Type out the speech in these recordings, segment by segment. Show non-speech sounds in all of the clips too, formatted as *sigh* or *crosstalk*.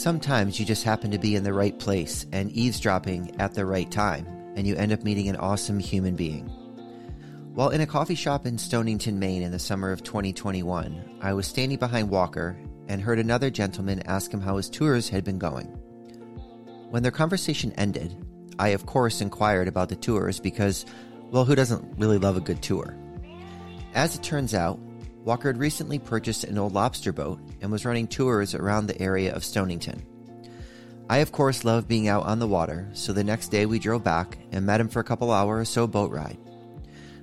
Sometimes you just happen to be in the right place and eavesdropping at the right time, and you end up meeting an awesome human being. While in a coffee shop in Stonington, Maine in the summer of 2021, I was standing behind Walker and heard another gentleman ask him how his tours had been going. When their conversation ended, I of course inquired about the tours because, well, who doesn't really love a good tour? As it turns out, Walker had recently purchased an old lobster boat and was running tours around the area of Stonington. I, of course, love being out on the water, so the next day we drove back and met him for a couple hour or so boat ride.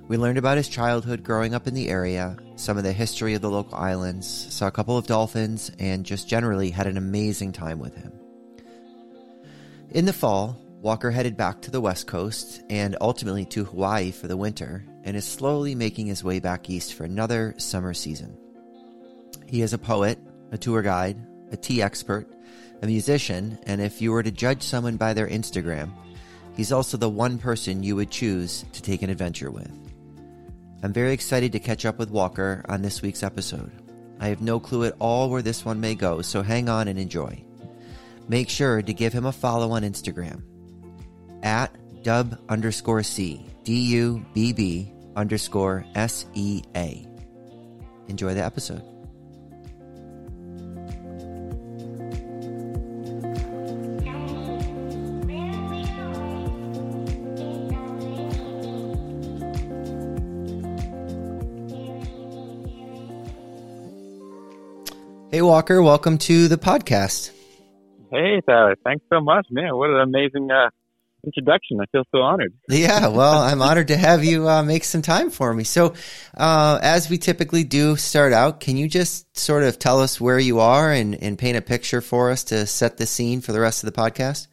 We learned about his childhood growing up in the area, some of the history of the local islands, saw a couple of dolphins, and just generally had an amazing time with him. In the fall, Walker headed back to the west coast and ultimately to Hawaii for the winter and is slowly making his way back east for another summer season. He is a poet, a tour guide, a tea expert, a musician, and if you were to judge someone by their Instagram, he's also the one person you would choose to take an adventure with. I'm very excited to catch up with Walker on this week's episode. I have no clue at all where this one may go, so hang on and enjoy. Make sure to give him a follow on Instagram at dub underscore C, D U B B underscore S E A. Enjoy the episode. Hey, Walker, welcome to the podcast. Hey, Tyler. Thanks so much, man. What an amazing uh, introduction. I feel so honored. Yeah, well, I'm honored to have you uh, make some time for me. So, uh, as we typically do start out, can you just sort of tell us where you are and, and paint a picture for us to set the scene for the rest of the podcast?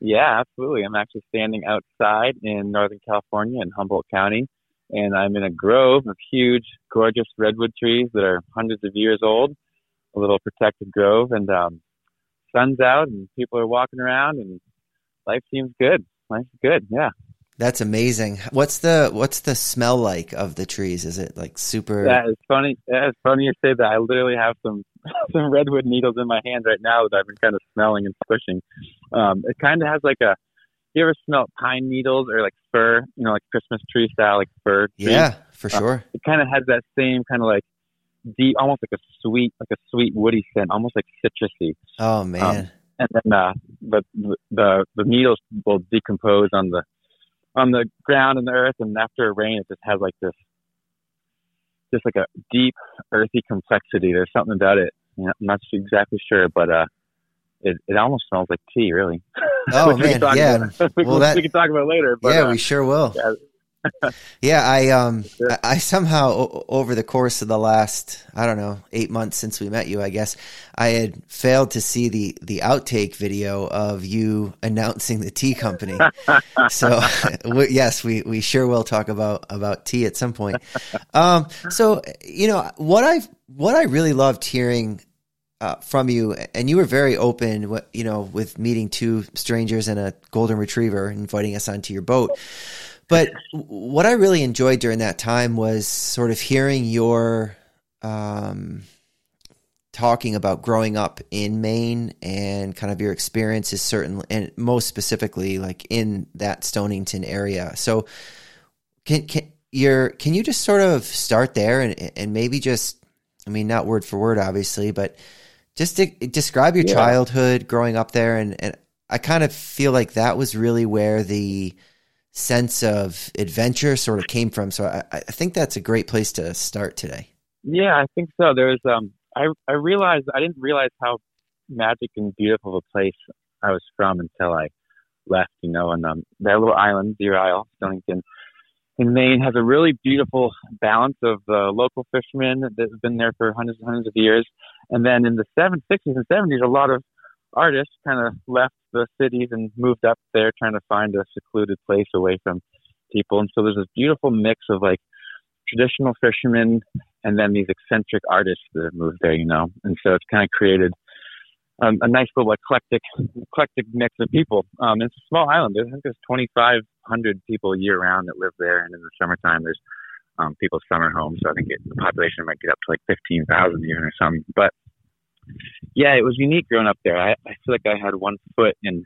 Yeah, absolutely. I'm actually standing outside in Northern California in Humboldt County, and I'm in a grove of huge, gorgeous redwood trees that are hundreds of years old a little protected grove, and um, sun's out, and people are walking around, and life seems good. Life's good, yeah. That's amazing. What's the what's the smell like of the trees? Is it like super? Yeah, it's funny. Yeah, it's funny you say that. I literally have some *laughs* some redwood needles in my hand right now that I've been kind of smelling and pushing. Um, it kind of has like a. You ever smell pine needles or like fir? You know, like Christmas tree style, like fir. Trees? Yeah, for sure. Uh, it kind of has that same kind of like deep, almost like a sweet, like a sweet woody scent, almost like citrusy. Oh man! Um, and then uh, the the the needles will decompose on the on the ground and the earth, and after a rain, it just has like this, just like a deep earthy complexity. There's something about it. You know, I'm not exactly sure, but uh, it it almost smells like tea, really. Oh *laughs* man, yeah. *laughs* well, that, we can talk about later. But, yeah, uh, we sure will. Yeah, yeah, I um I somehow over the course of the last I don't know eight months since we met you, I guess I had failed to see the the outtake video of you announcing the tea company. so *laughs* yes, we we sure will talk about about tea at some point. Um, so you know what I what I really loved hearing uh, from you, and you were very open, you know, with meeting two strangers and a golden retriever, inviting us onto your boat. But what I really enjoyed during that time was sort of hearing your um, talking about growing up in Maine and kind of your experiences, certainly, and most specifically, like in that Stonington area. So, can can your can you just sort of start there and and maybe just, I mean, not word for word, obviously, but just to describe your yeah. childhood growing up there, and and I kind of feel like that was really where the sense of adventure sort of came from. So I, I think that's a great place to start today. Yeah, I think so. There's um I I realized I didn't realize how magic and beautiful of a place I was from until I left, you know, and um that little island, Deer Isle, Stonington in Maine has a really beautiful balance of uh, local fishermen that have been there for hundreds and hundreds of years. And then in the 70s, 60s and 70s, a lot of artists kind of left the cities and moved up there trying to find a secluded place away from people. And so there's this beautiful mix of like traditional fishermen and then these eccentric artists that have moved there, you know. And so it's kind of created um, a nice little eclectic eclectic mix of people. Um, it's a small island. I think there's 2,500 people year round that live there, and in the summertime there's um, people's summer homes. So I think it, the population might get up to like 15,000 even or something. But yeah, it was unique growing up there. I, I feel like I had one foot in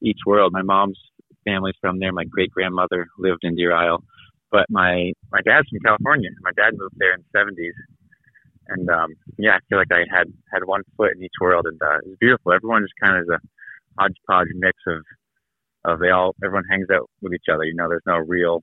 each world. My mom's family's from there. My great grandmother lived in Deer Isle, but my my dad's from California. My dad moved there in the '70s, and um, yeah, I feel like I had had one foot in each world, and uh, it was beautiful. Everyone just kind of is a hodgepodge mix of of they all everyone hangs out with each other. You know, there's no real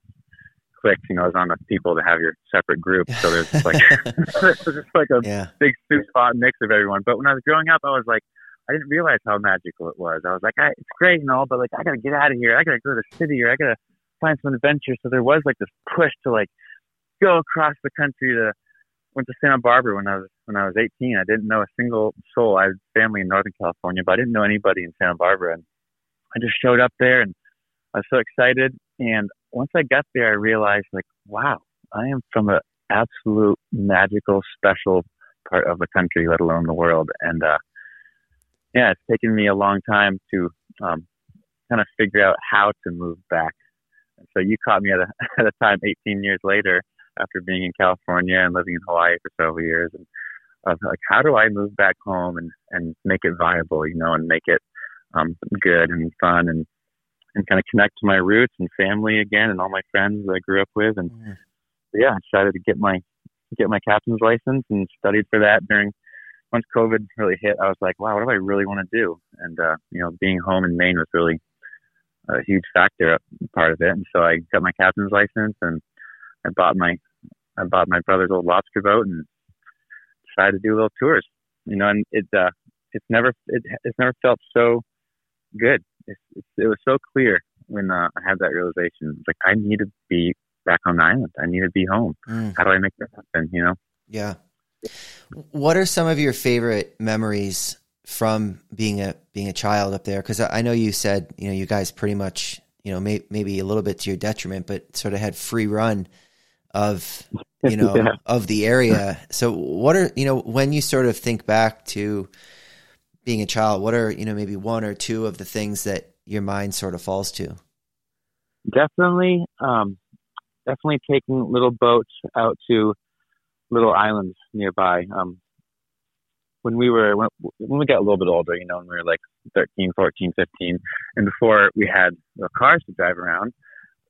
cliques. You know, there's on enough people to have your separate group, so there's just like *laughs* *laughs* there's just like a Yeah. big soup spot mix of everyone. But when I was growing up, I was like, I didn't realize how magical it was. I was like, I, it's great and all, but like, I gotta get out of here. I gotta go to the city, or I gotta find some adventure. So there was like this push to like go across the country to. Went to Santa Barbara when I was when I was 18. I didn't know a single soul. I had family in Northern California, but I didn't know anybody in Santa Barbara. And I just showed up there, and I was so excited. And once I got there, I realized like, wow, I am from an absolute magical, special part of the country, let alone the world. And uh, yeah, it's taken me a long time to um, kind of figure out how to move back. So you caught me at a *laughs* at a time 18 years later after being in California and living in Hawaii for several years, and was like, how do I move back home and and make it viable, you know, and make it um, good and fun and and kind of connect to my roots and family again and all my friends that I grew up with and Mhm. yeah, I decided to get my get my captain's license and studied for that during once COVID really hit. I was like, wow, what do I really want to do? And uh, you know, being home in Maine was really a huge factor part of it. And so I got my captain's license and I bought my I bought my brother's old lobster boat and decided to do little tours. You know, and it uh, it's never it, it's never felt so good. It's, it's, it was so clear when uh, I had that realization. Like I need to be back on the island. I need to be home. Mm, How do I make that happen? You know? yeah. What are some of your favorite memories from being a being a child up there? Because I know you said you know you guys pretty much you know may, maybe a little bit to your detriment, but sort of had free run of you *laughs* know Yeah. of the area. So what are you know when you sort of think back to being a child? What are you know maybe one or two of the things that your mind sort of falls to? definitely um definitely taking little boats out to little islands nearby um when we were when, when we got a little bit older you know when we were like 13 14 15 and before we had the cars to drive around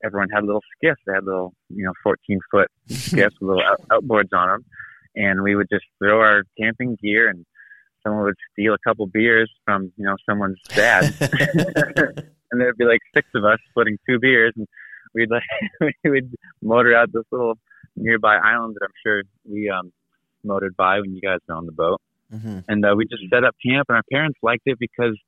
everyone had little skiffs they had little you know 14 foot *laughs* skiffs with little out, outboards on them and we would just throw our camping gear and someone would steal a couple beers from you know someone's dad. *laughs* *laughs* And there'd be like six of us splitting two beers, and we'd like *laughs* we would motor out this little nearby island that I'm sure we um motored by when you guys were on the boat, hmm and uh, we just set up camp, and our parents liked it because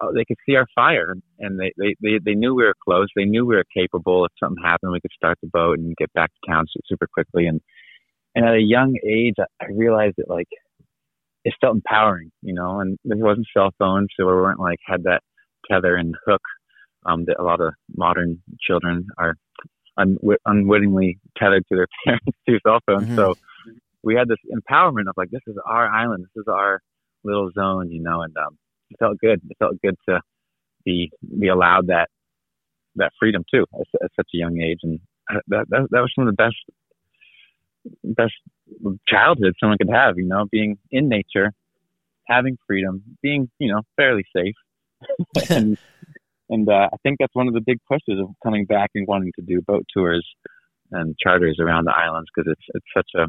uh, they could see our fire, and they, they they they knew we were close, they knew we were capable. If something happened, we could start the boat and get back to town super quickly, and and at a young age, I I realized that like it felt empowering, you know, and there wasn't cell phones, so we weren't like had that tether and hook um, that a lot of modern children are unwi- unwittingly tethered to their *laughs* parents through cell phones. Mhm. So we had this empowerment of like, this is our island, this is our little zone, you know, and um, it felt good. It felt good to be be allowed that that freedom too at, at such a young age, and uh, that, that that was some of the best best childhood someone could have. You know, being in nature, having freedom, being you know fairly safe, *laughs* and and uh, I think that's one of the big pushes of coming back and wanting to do boat tours and charters around the islands because it's it's such a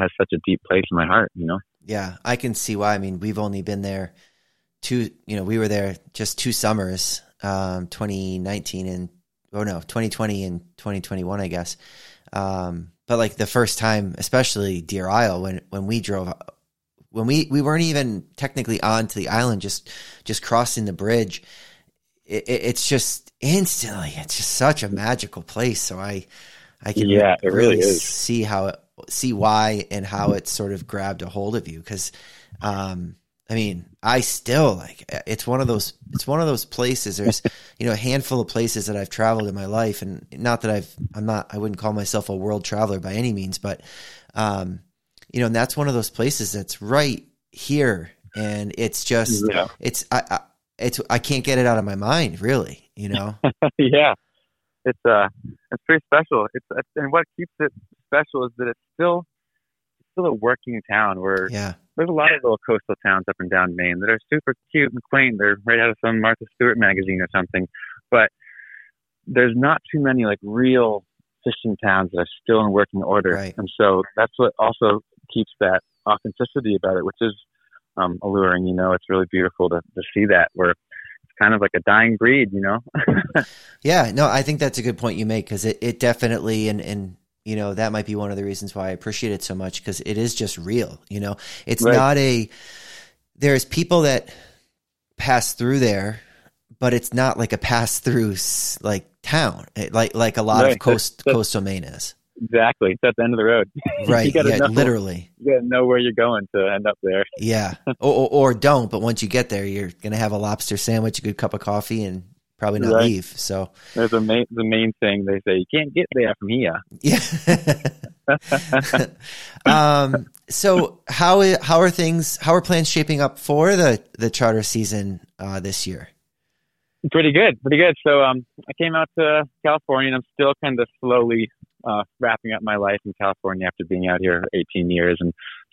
has such a deep place in my heart. You know. Yeah, I can see why. I mean, we've only been there two, you know, we were there just two summers, um, 2019 and, oh no, 2020 and 2021, I guess. Um, but like the first time, especially Deer Isle, when, when we drove, when we, we weren't even technically onto the island, just, just crossing the bridge. It, it, it's just instantly, it's just such a magical place. So I, I can Yeah, it really is. see how it, see why and how it sort of grabbed a hold of you. Cause, um, I mean, I still like it's one of those it's one of those places. There's *laughs* you know a handful of places that I've traveled in my life, and not that I've I'm not I wouldn't call myself a world traveler by any means, but um, you know, and that's one of those places that's right here, and it's just Yeah. it's I, I it's I can't get it out of my mind, really. You know, *laughs* yeah, it's uh, it's pretty special. It's and what keeps it special is that it's still it's still a working town where yeah, there's a lot of little coastal towns up and down Maine that are super cute and quaint. They're right out of some Martha Stewart magazine or something, but there's not too many like real fishing towns that are still in working order, Right. and so that's what also keeps that authenticity about it, which is um, alluring. You know, it's really beautiful to to see that where it's kind of like a dying breed. You know. *laughs* Yeah, no, I think that's a good point you make because it, it definitely and and you know that might be one of the reasons why I appreciate it so much because it is just real. You know, it's Right. not a. There's people that pass through there, but it's not like a pass through like town, It- like like a lot Right. of coast That's- coastal Maine is. Exactly. It's at the end of the road. *laughs* Right? yeah, know. literally. You gotta know where you're going to end up there. Yeah, *laughs* or, or, or don't. But once you get there, you're gonna have a lobster sandwich, a good cup of coffee, and probably not Right. leave. So There's a main the main thing they say you can't get there from here. yeah. *laughs* um. So how how are things? How are plans shaping up for the the charter season uh, this year? Pretty good, pretty good. So um, I came out to California, and I'm still kind of slowly uh, wrapping up my life in California after being out here 18 years, and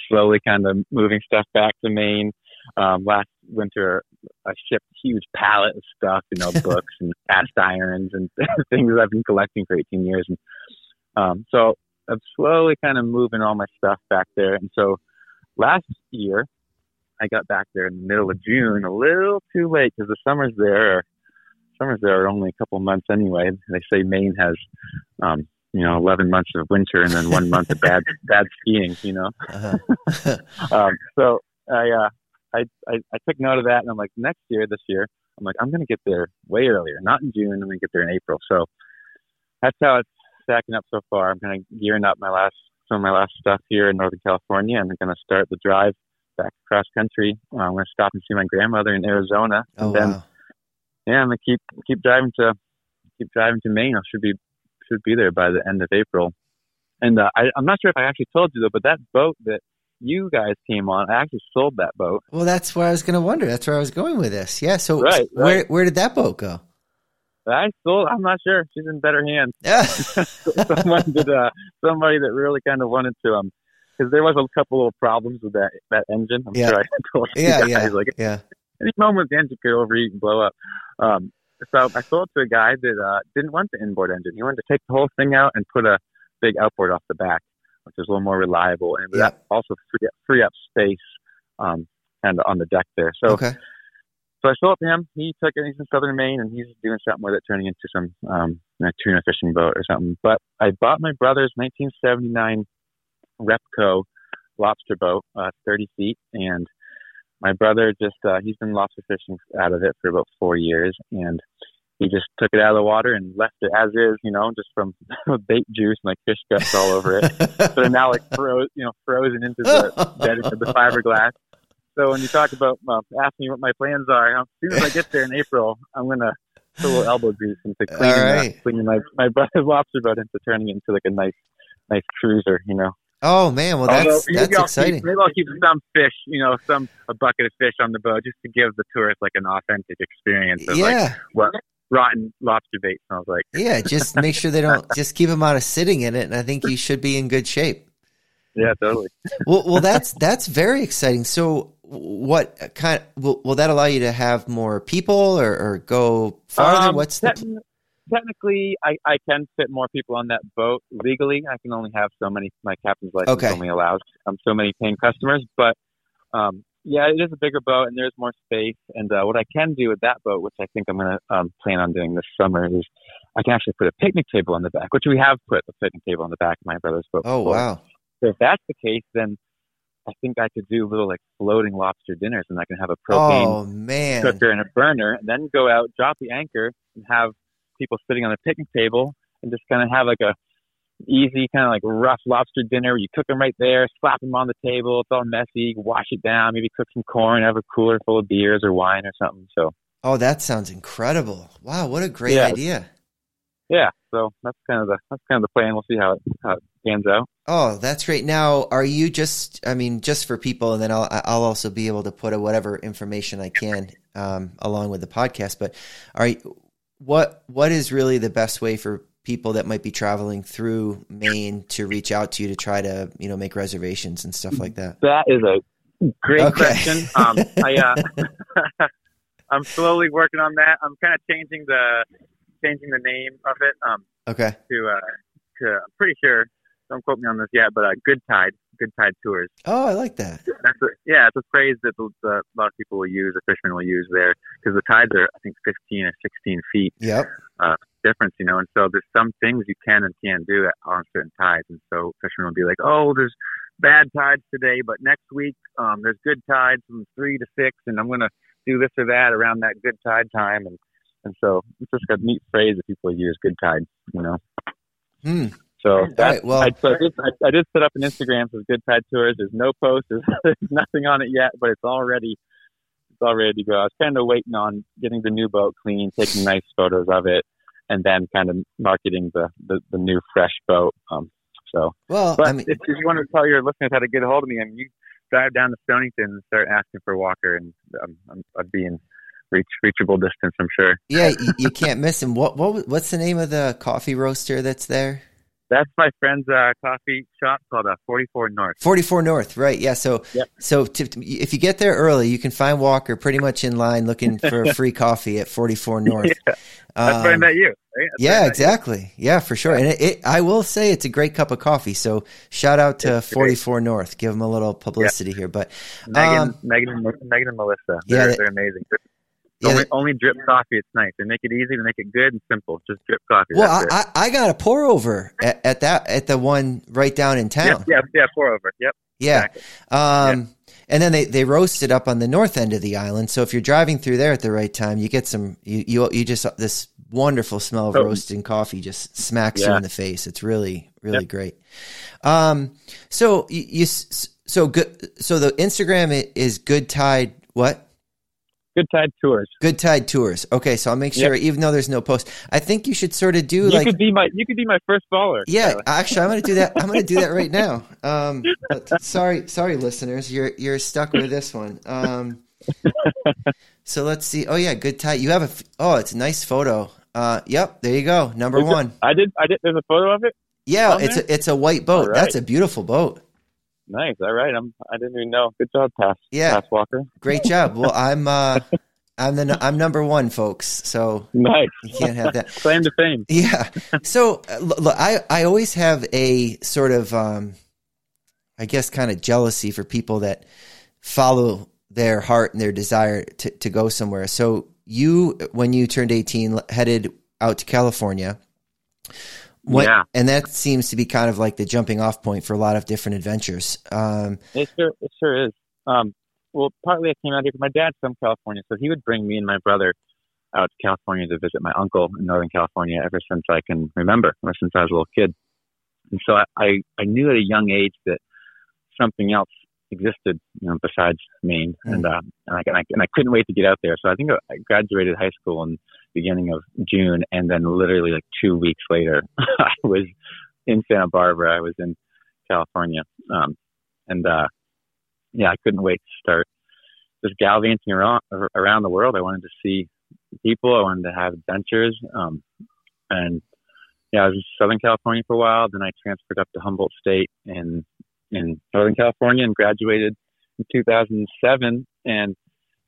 slowly kind of moving stuff back to Maine. Um, last winter, I shipped huge pallet of stuff, you know, *laughs* books and cast irons and *laughs* things I've been collecting for 18 years. And um, so I'm slowly kind of moving all my stuff back there. And so last year, I got back there in the middle of June, a little too late because the summers there are summers there are only a couple months anyway. They say Maine has, um, you know, 11 months of winter and then one month of bad *laughs* bad skiing. You know, Uh-huh. um, so I, uh, I I I took note of that, and I'm like, next year, this year, I'm like, I'm gonna get there way earlier, not in June. I'm gonna get there in April. So that's how it's stacking up so far. I'm kind of gearing up my last some of my last stuff here in Northern California, and I'm gonna start the drive back across country. Uh, I'm gonna stop and see my grandmother in Arizona, oh and then wow. yeah, I'm gonna keep keep driving to keep driving to Maine. I should be should be there by the end of April. And uh, I, I'm not sure if I actually told you though, but that boat that you guys came on, I actually sold that boat. Well, that's where I was going to wonder. That's where I was going with this. Yeah. So Right, where right. where did that boat go? I sold. I'm not sure. She's in better hands. Yeah. *laughs* Someone did. Uh, somebody that really kind of wanted to um. Because there was a couple little problems with that that engine. I'm Yeah. sure I told you yeah. guys. Yeah. Like Yeah. any moment the engine could overheat and blow up. Um, so I sold it to a guy that uh, didn't want the inboard engine. He wanted to take the whole thing out and put a big outboard off the back, which is a little more reliable and Yeah. also free up, free up space um, kind of on the deck there. So, Okay. so I sold it to him. He took it. He's in southern Maine and he's doing something with it, turning into some um, you know, tuna fishing boat or something. But I bought my brother's 1979 Repco lobster boat, uh, 30 feet, and my brother just uh, he's been lobster fishing out of it for about four years, and he just took it out of the water and left it as is, you know, just from *laughs* bait juice and like fish guts all over it. *laughs* so they're now like froze, you know, frozen into the *laughs* bedding of the fiberglass. So when you talk about uh, asking me what my plans are, as soon as I get there in April, I'm gonna put a little elbow grease into cleaning, All uh, cleaning my my brother's lobster boat into turning it into like a nice nice cruiser, you know. Oh man, well that's maybe that's I'll exciting. Keep, maybe I'll keep some fish, you know, some a bucket of fish on the boat just to give the tourist like an authentic experience of like Yeah, what rotten lobster bait smells like. *laughs* yeah. Just make sure they don't just keep them out of sitting in it, and I think you should be in good shape. Yeah, totally. Well, well, that's that's very exciting. So, what kind? Will, will that allow you to have more people or, or go farther? Um, What's the? technically, I, I can fit more people on that boat legally. I can only have so many. My captain's license Okay. only allows um, so many paying customers. But um, yeah, it is a bigger boat and there's more space. And uh, what I can do with that boat, which I think I'm going to um, plan on doing this summer, is I can actually put a picnic table on the back, which we have put a picnic table on the back of my brother's boat. Oh before. wow! So if that's the case, then I think I could do little like floating lobster dinners, and I can have a propane Oh man! cooker and a burner, and then go out, drop the anchor, and have people sitting on the picnic table, and just kind of have like a easy kind of like rough lobster dinner. Where you cook them right there, slap them on the table. It's all messy. Wash it down. Maybe cook some corn. Have a cooler full of beers or wine or something. So Oh, that sounds incredible! Wow, what a great Yeah. idea! yeah, so that's kind of the that's kind of the plan. We'll see how it how it pans out. Oh, that's great. Now, are you just? I mean, just for people, and then I'll I'll also be able to put a, whatever information I can um, along with the podcast. But are you, what what is really the best way for people that might be traveling through Maine to reach out to you to try to you know make reservations and stuff like that? That is a Great Okay. question. Um, *laughs* I uh, *laughs* I'm slowly working on that. I'm kind of changing the changing the name of it um, Okay. to uh, to I'm pretty sure. Don't quote me on this yet, but uh, Good Tide, Good Tide Tours. Oh, I like that. That's a, yeah, it's a phrase that the, the, a lot of people will use, the fishermen will use there, because the tides are I think 15 or 16 feet Yep. Difference, you know. And so there's some things you can and can't do at, on certain tides. And so fishermen will be like, oh, there's bad tides today, but next week um, there's good tides from three to six, and I'm going to do this or that around that good tide time. And and so it's just a neat phrase that people use, good tide, you know. Hmm. So that's, right, well- I, so I, did, I, I did set up an Instagram for Good Tide Tours. There's no post, there's, *laughs* there's nothing on it yet, but it's all ready. It's all ready to go. I was kind of waiting on getting the new boat clean, taking nice photos of it, and then kind of marketing the the, the new fresh boat. Um, so, Well, but I mean, if, if you want to tell your listeners how to get a hold of me, I mean, you drive down to Stonington and start asking for Walker, and um, I'm, I'd be in reach reachable distance. I'm sure. yeah, you, you can't miss him. What what what's the name of the coffee roaster that's there? That's my friend's uh, coffee shop called uh, 44 North. 44 North, right? Yeah. So, Yep. so to, if you get there early, you can find Walker pretty much in line looking *laughs* for free coffee at 44 North. Yeah, that's where I Um, met you. Right? That's where I yeah, met you. exactly. Yeah, for sure. And it, it, I will say it's a great cup of coffee. So shout out to It's great. 44 North. Give them a little publicity here. But Megan, Um, Megan, and, Megan and Melissa. Yeah, They're, they- they're amazing. Yeah, only, they- only drip coffee. It's nice. They make it easy. They make it good and simple. Just drip coffee. well, I, I, I got a pour over at, at that at the one right down in town. Yep, yeah, yeah, pour over. Yep. Yeah. Exactly. Um, And then they, they roast it up on the north end of the island. So if you're driving through there at the right time, you get some you you, you just this wonderful smell of Oh. roasting coffee just smacks you in the face. It's really really great. Um, so you, you so good. So the Instagram is Good Tide. What? Good Tide Tours. Good Tide Tours. Okay, so I'll make sure, even though there's no post, I think you should sort of do You like could be my you could be my first follower. yeah, Tyler. *laughs* actually, I'm going to do that. I'm going to do that right now. Um, sorry, sorry, listeners, you're you're stuck with this one. Um, so let's see. Oh yeah, good Tide. You have a. Oh, it's a nice photo. Uh, yep, there you go. Number Is it- one. I did. I did. There's a photo of it. Yeah, it's there? a, it's a white boat. Right. That's a beautiful boat. Nice. All right. I'm. I didn't even know. Good job, Pass. Yeah. Pass Walker. Great job. Well, I'm uh, I'm the I'm number one, folks. So *laughs* Nice. you can't have that. Claim to fame. *laughs* Yeah. So uh, look, look, I I always have a sort of um, I guess kind of jealousy for people that follow their heart and their desire to to go somewhere. So you, when you turned eighteen, headed out to California. What, Yeah. And that seems to be kind of like the jumping off point for a lot of different adventures. Um, It sure. It sure is. Um. Well, partly I came out here. My dad's from California, so he would bring me and my brother out to California to visit my uncle in Northern California ever since I can remember, ever since I was a little kid. And so I, I, I knew at a young age that something else existed, you know, besides Maine, Mm. and uh, and I, and I and I couldn't wait to get out there. So I think I graduated high school in the beginning of June, and then literally like two weeks later, *laughs* I was in Santa Barbara. I was in California, um, and uh, yeah, I couldn't wait to start just gallivanting around around the world. I wanted to see people. I wanted to have adventures, um, and yeah, I was in Southern California for a while. Then I transferred up to Humboldt State in in Northern California and graduated in 2007. And as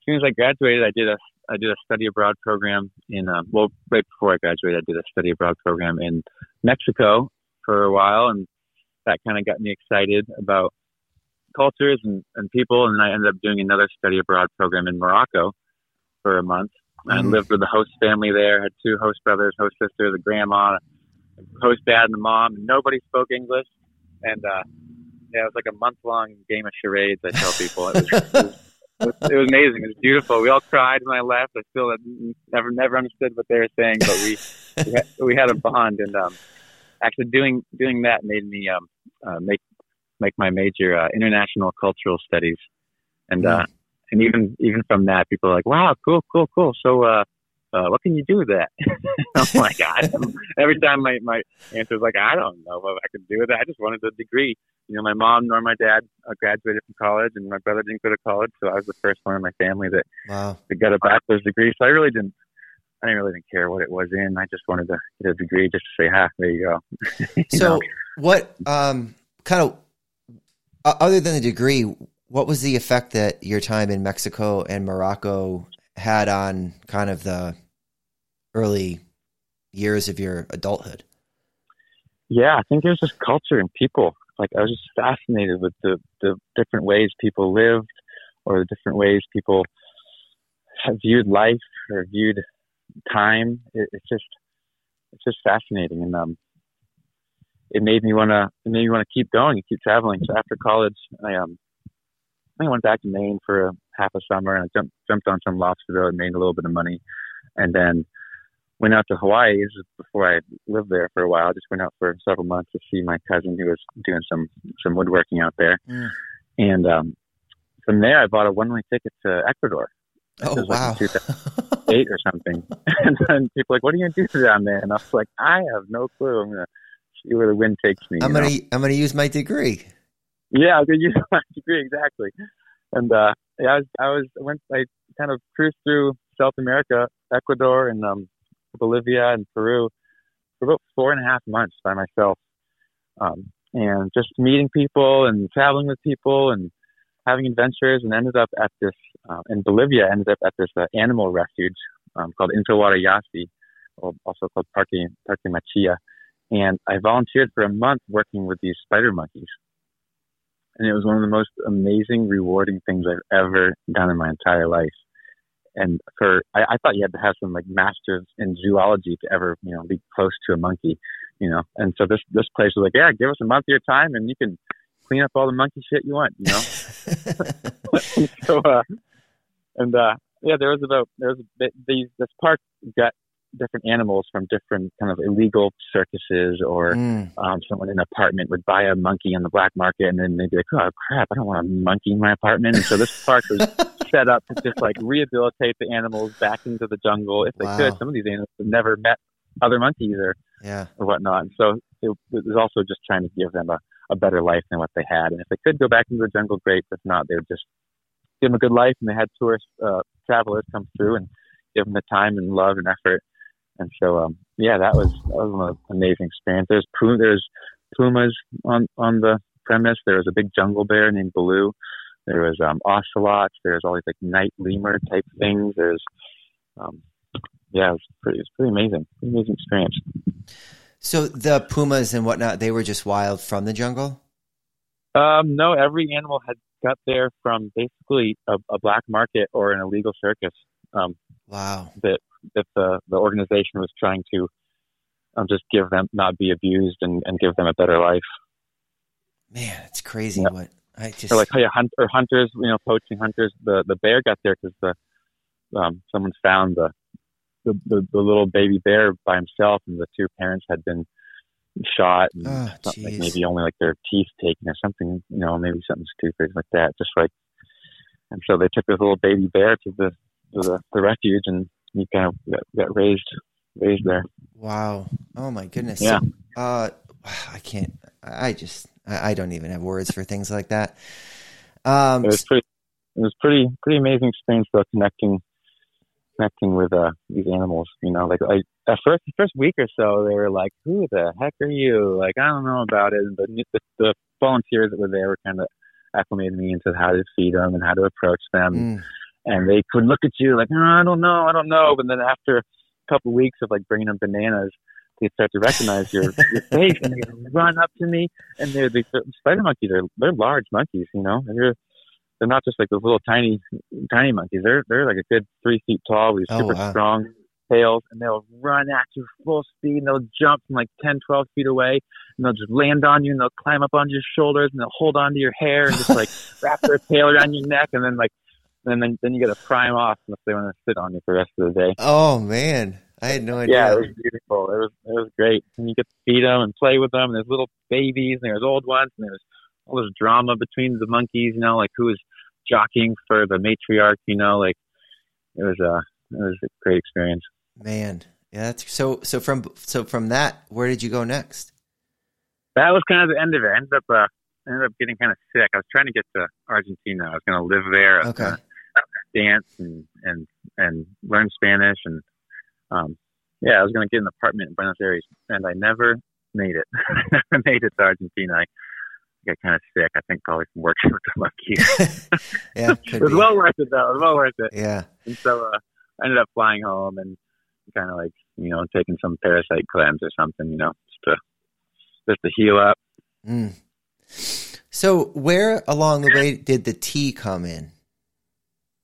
soon as I graduated, I did a I did a study abroad program in uh, well right before I graduated, I did a study abroad program in Mexico for a while, and that kind of got me excited about cultures and, and people. And I ended up doing another study abroad program in Morocco for a month. I Mm. lived with a host family there. Had two host brothers, host sisters, a grandma, a host dad, and a mom. And nobody spoke English. And uh, yeah, it was like a month long game of charades. I tell people it was, it was it was, amazing. It was beautiful. We all cried when I left. I still had never never understood what they were saying, but we we had, we had a bond. And um, actually, doing doing that made me um, uh, make make my major uh, international cultural studies. And uh, and even even from that, people are like, "Wow, cool, cool, cool." So. Uh what can you do with that? oh my god! Every time my my answer is like, I don't know what I can do with that. I just wanted a degree. You know, my mom nor my dad uh, graduated from college, and my brother didn't go to college, so I was the first one in my family that, wow. that got a bachelor's degree. So I really didn't. I didn't really didn't care what it was in. I just wanted to get a degree, just to say, "Ha, there you go." *laughs* You So know? what um, kind of uh, other than the degree, what was the effect that your time in Mexico and Morocco had on kind of the early years of your adulthood? Yeah, I think it was just culture and people. Like I was just fascinated with the the different ways people lived, or the different ways people viewed life or viewed time. It, it's just it's just fascinating, and um, it made me wanna it made me wanna keep going and keep traveling. So after college, I um I went back to Maine for a, half a summer and I jumped jumped on some lobster boat and made a little bit of money, and then went out to Hawaii. This is before I lived there for a while. I just went out for several months to see my cousin who was doing some some woodworking out there, Mm. and um, from there I bought a one way ticket to Ecuador. Oh This like wow! in 2008 *laughs* or something. *laughs* and then people were like, "What are you gonna do down there?" And I was like, "I have no clue. I'm gonna see where the wind takes me." I'm gonna I'm gonna use my degree. Yeah, I could use my degree exactly. And uh yeah, I was I was went I kind of cruised through South America, Ecuador and um Bolivia and Peru for about four and a half months by myself. Um and just meeting people and traveling with people and having adventures and ended up at this uh, in Bolivia ended up at this uh, animal refuge um, called Inti Wara Yassi, or also called Parque Parque Machia. And I volunteered for a month working with these spider monkeys and it was one of the most amazing, rewarding things I've ever done in my entire life. And for I, I thought you had to have some like masters in zoology to ever you know be close to a monkey, you know. And so this this place was like, yeah, give us a month of your time, and you can clean up all the monkey shit you want, you know. *laughs* *laughs* so uh, and uh, yeah, there was about there was a, these this park got different animals from different kind of illegal circuses or Mm. um, someone in an apartment would buy a monkey on the black market and then they'd be like, oh crap, I don't want a monkey in my apartment. And so this park was *laughs* set up to just like rehabilitate the animals back into the jungle if they Wow. could. Some of these animals have never met other monkeys or, Yeah. or whatnot. And so it, it was also just trying to give them a, a better life than what they had. And if they could go back into the jungle, great. If not, they would just give them a good life and they had tourist uh, travelers come through and give them the time and love and effort. And so, um, yeah, that was that was an amazing experience. There's puma, there's pumas on on the premise. There was a big jungle bear named Baloo. There was um, ocelots. There's all these like night lemur type things. There's, um, yeah, it was pretty, it was pretty amazing, pretty amazing experience. So the pumas and whatnot, they were just wild from the jungle. Um, no, every animal had got there from basically a, a black market or an illegal circus. Um, Wow. that that the the organization was trying to um, just give them not be abused and, and give them a better life. Man, it's crazy Yeah. what I just Or like, oh yeah, hunt, or hunters, you know, poaching hunters. The the bear got there because the um, someone found the, the the the little baby bear by himself, and the two parents had been shot, and Oh, like maybe only like their teeth taken or something, you know, maybe something stupid like that. Just like, and so they took this little baby bear to the to the, the refuge, and he kind of got, got raised raised there. Wow. Oh my goodness. Yeah. Uh, I can't. I I just. I I don't even have words for things like that. Um. it was pretty it was pretty pretty amazing experience though connecting connecting with uh these animals you know like like at first the first week or so they were like who the heck are you like i don't know about it but the, the volunteers that were there were kind of acclimating me into how to feed them and how to approach them mm, and they could look at you like oh, i don't know i don't know but then after a couple of weeks of like bringing them bananas they start to recognize your your face and they run up to me and they're the spider monkeys are they're large monkeys you know they're they're not just like those little tiny tiny monkeys they're they're like a good three feet tall with Oh, super wow. strong tails and they'll run at you full speed and they'll jump from like 10 12 feet away and they'll just land on you and they'll climb up onto your shoulders and they'll hold onto your hair and just like wrap their tail around your neck and then like and then then you got to pry them off unless they want to sit on you for the rest of the day oh man, I had no idea. yeah, it was beautiful. It was it was great. And you get to feed them and play with them. And there's little babies and there's old ones and there's all this drama between the monkeys. You know, like who was jockeying for the matriarch. You know, like it was a it was a great experience. Man, yeah. That's so. So from so from that, where did you go next? That was kind of the end of it. I ended up uh, ended up getting kind of sick. I was trying to get to Argentina. I was going to live there. Okay. gonna dance and and and learn Spanish and um yeah, I was going to get an apartment in Buenos Aires, and I never made it. *laughs* I never made it to Argentina. I, got kind of sick. I think probably from working *laughs* with the monkeys. *laughs* yeah, it was be. well worth it though. It was well worth it. Yeah. And so uh, I ended up flying home and kind of like you know taking some parasite cleanse or something, you know, just to just to heal up. Mm. So where along the way did the tea come in?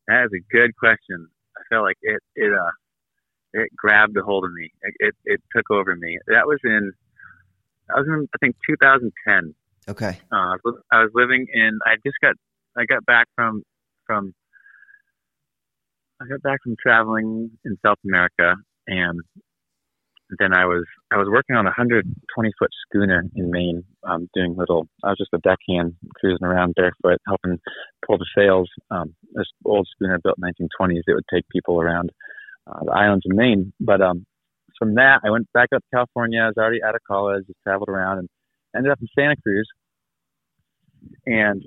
That is a good question. I feel like it it uh it grabbed a hold of me. It it, it took over me. That was in I was in I think 2010. Okay. Uh, I, was, I was living in. I just got. I got back from from. I got back from traveling in South America, and then I was I was working on a 120 foot schooner in Maine, um, doing little. I was just a deckhand cruising around barefoot, helping pull the sails. Um, this old schooner built in 1920s. It would take people around uh, the islands in Maine. But um, from that, I went back up to California. I was already out of college, just traveled around, and ended up in Santa Cruz. And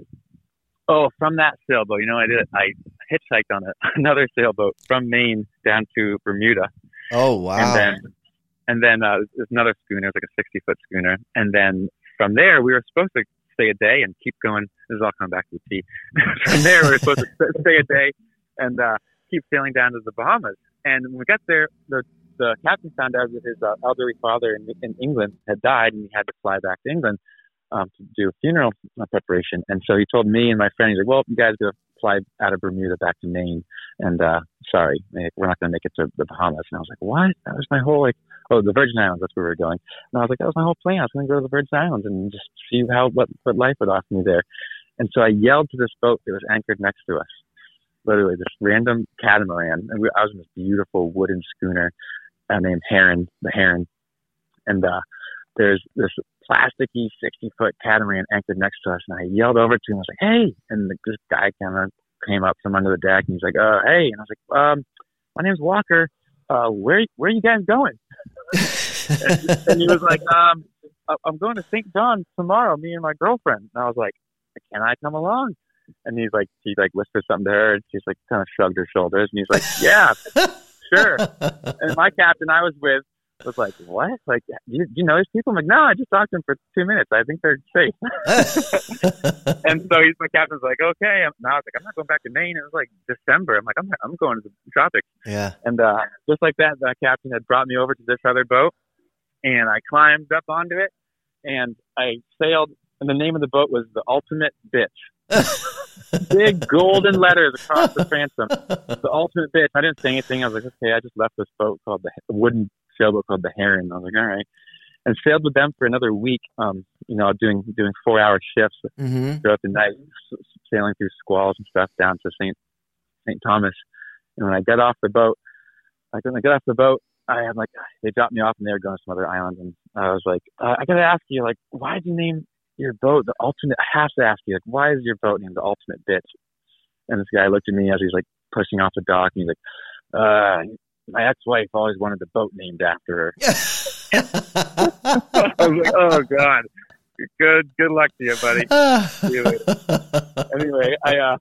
oh, from that sailboat, you know, I did. I hitchhiked on a, *laughs* another sailboat from Maine down to Bermuda. Oh wow! And then, and then uh, there's another schooner, it was like a 60 foot schooner. And then from there, we were supposed to stay a day and keep going. This is all coming back to the tea. *laughs* from there, we were supposed to *laughs* stay a day and uh, keep sailing down to the Bahamas. And when we got there, the the captain found out that his uh, elderly father in, in England had died, and he had to fly back to England um, to do a funeral preparation. And so he told me and my friend, he's like, "Well, you guys to fly out of Bermuda back to Maine, and uh, sorry, we're not going to make it to the Bahamas." And I was like, "What? That was my whole like, oh, the Virgin Islands. That's where we were going." And I was like, "That was my whole plan. I was going to go to the Virgin Islands and just see how what what life would offer me there." And so I yelled to this boat that was anchored next to us, literally this random catamaran, and we, I was in this beautiful wooden schooner uh, named Heron, the Heron, and uh, there's this plasticky 60 foot catamaran anchored next to us, and I yelled over to him. I was like, "Hey!" And the, this guy kind of came up from under the deck, and he's like, "Uh, hey!" And I was like, "Um, my name's Walker. Uh, where where are you guys going?" and, *laughs* and he was like, "Um, I'm going to St. John tomorrow. Me and my girlfriend." And I was like, "Can I come along?" And he's like, he like whispered something to her, and she's like, kind of shrugged her shoulders, and he's like, "Yeah." *laughs* sure. and my captain I was with was like, what? Like, you, you know these people? I'm like, no, I just talked to them for two minutes. I think they're safe. *laughs* *laughs* and so he's my captain's like, okay. And I was like, I'm not going back to Maine. It was like December. I'm like, I'm, I'm going to the tropics. Yeah. And uh, just like that, the captain had brought me over to this other boat, and I climbed up onto it, and I sailed. And the name of the boat was the Ultimate Bitch. *laughs* Big golden letters across the transom. The ultimate bitch. I didn't say anything. I was like, okay, I just left this boat called the wooden sailboat called the Heron. I was like, all right, and sailed with them for another week. Um, you know, doing doing four hour shifts mm-hmm. throughout the night, sailing through squalls and stuff down to Saint Saint Thomas. And when I got off the boat, like when I got off the boat, I had like they dropped me off and they were going to some other island, and I was like, uh, I gotta ask you, like, why did you name your boat the ultimate? I have to ask you, like, why is your boat named the Ultimate Bitch? And this guy looked at me as he's like pushing off the dock, and he's like, uh, my ex-wife always wanted the boat named after her. *laughs* I was like, oh god, good good luck to you, buddy. anyway, I uh,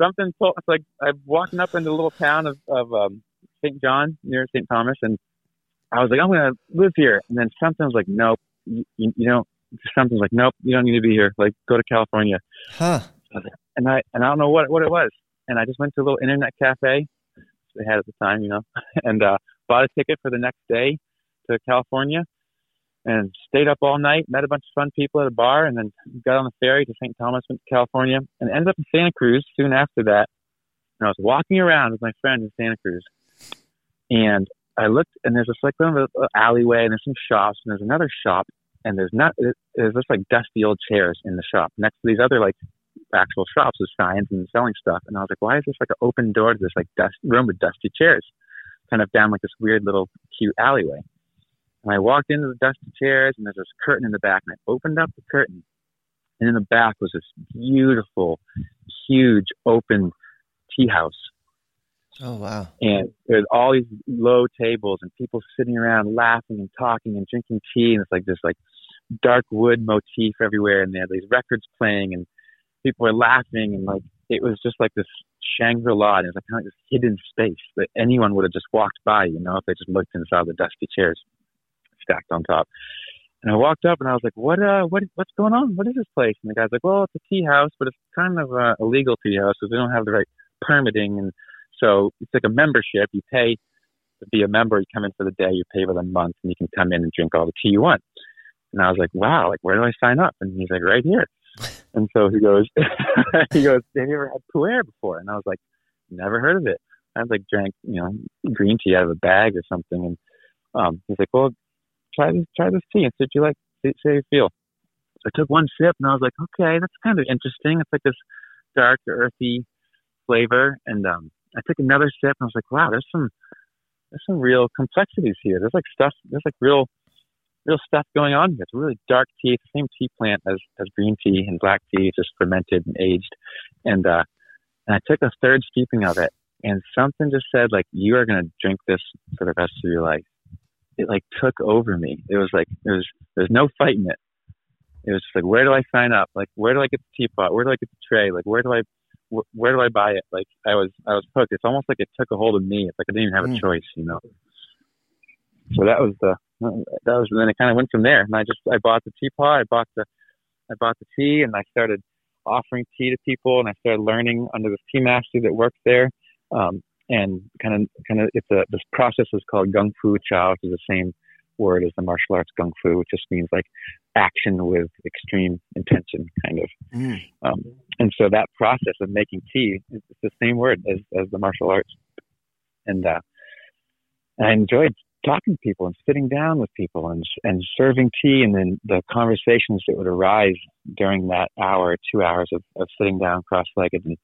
something told, it's like I'm walking up into the little town of of um, St. John near St. Thomas, and I was like, I'm gonna live here, and then something was like, nope, you, you, don't. Something's like, nope, you don't need to be here. Like, go to California. Huh. And I and I don't know what what it was, and I just went to a little internet cafe they had at the time, you know, *laughs* and uh, bought a ticket for the next day to California and stayed up all night, met a bunch of fun people at a bar, and then got on the ferry to St. Thomas, went to California, and ended up in Santa Cruz soon after that. And I was walking around with my friend in Santa Cruz, and I looked, and there's this like little alleyway, and there's some shops, and there's another shop, and there's not, there's just like dusty old chairs in the shop next to these other like actual shops with signs and selling stuff. And I was like, why is this like an open door to this like dust room with dusty chairs, kind of down like this weird little cute alleyway? And I walked into the dusty chairs, and there's this curtain in the back, and I opened up the curtain, and in the back was this beautiful, huge open tea house. Oh wow! And there's all these low tables and people sitting around laughing and talking and drinking tea, and it's like this like dark wood motif everywhere, and they had these records playing, and people were laughing, and like it was just like this Shangri La, and it was like kind of this hidden space that anyone would have just walked by, you know, if they just looked saw the dusty chairs stacked on top. And I walked up and I was like, "What? Uh, what? What's going on? What is this place?" And the guy's like, "Well, it's a tea house, but it's kind of a illegal tea house because we don't have the right permitting, and so it's like a membership. You pay to be a member. You come in for the day. You pay for the month, and you can come in and drink all the tea you want." And I was like, "Wow! Like, where do I sign up?" And he's like, "Right here." And so he goes, *laughs* he goes, "Have you ever had pu'er before?" And I was like, "Never heard of it." I was like drank, you know, green tea out of a bag or something, and um, he's like, "Well, try this, try this tea and see if you like, see, see how you feel." So I took one sip and I was like, "Okay, that's kind of interesting. It's like this dark, earthy flavor." And um, I took another sip and I was like, "Wow, there's some, there's some real complexities here. There's like stuff, there's like real." Real stuff going on here. It's really dark tea. It's the same tea plant as, as green tea and black tea. It's just fermented and aged. And uh, and I took a third steeping of it, and something just said like you are going to drink this for the rest of your life it like took over me it was like there was there's no fighting it it was just like where do i sign up like where do i get the teapot where do i get the tray like where do i wh- where do i buy it like i was i was hooked it's almost like it took a hold of me it's like i didn't even have a Mm. choice you know so that was the that was then it kind of went from there and i just i bought the teapot i bought the i bought the tea and i started offering tea to people and i started learning under this tea master that worked there um, and kind of kind of it's a this process is called gung fu chow, which is the same word as the martial arts gung fu, which just means like action with extreme intention, kind of. Mm. Um, and so that process of making tea is it's the same word as as the martial arts. And uh, I enjoyed talking to people and sitting down with people and and serving tea, and then the conversations that would arise during that hour, two hours of, of sitting down cross-legged and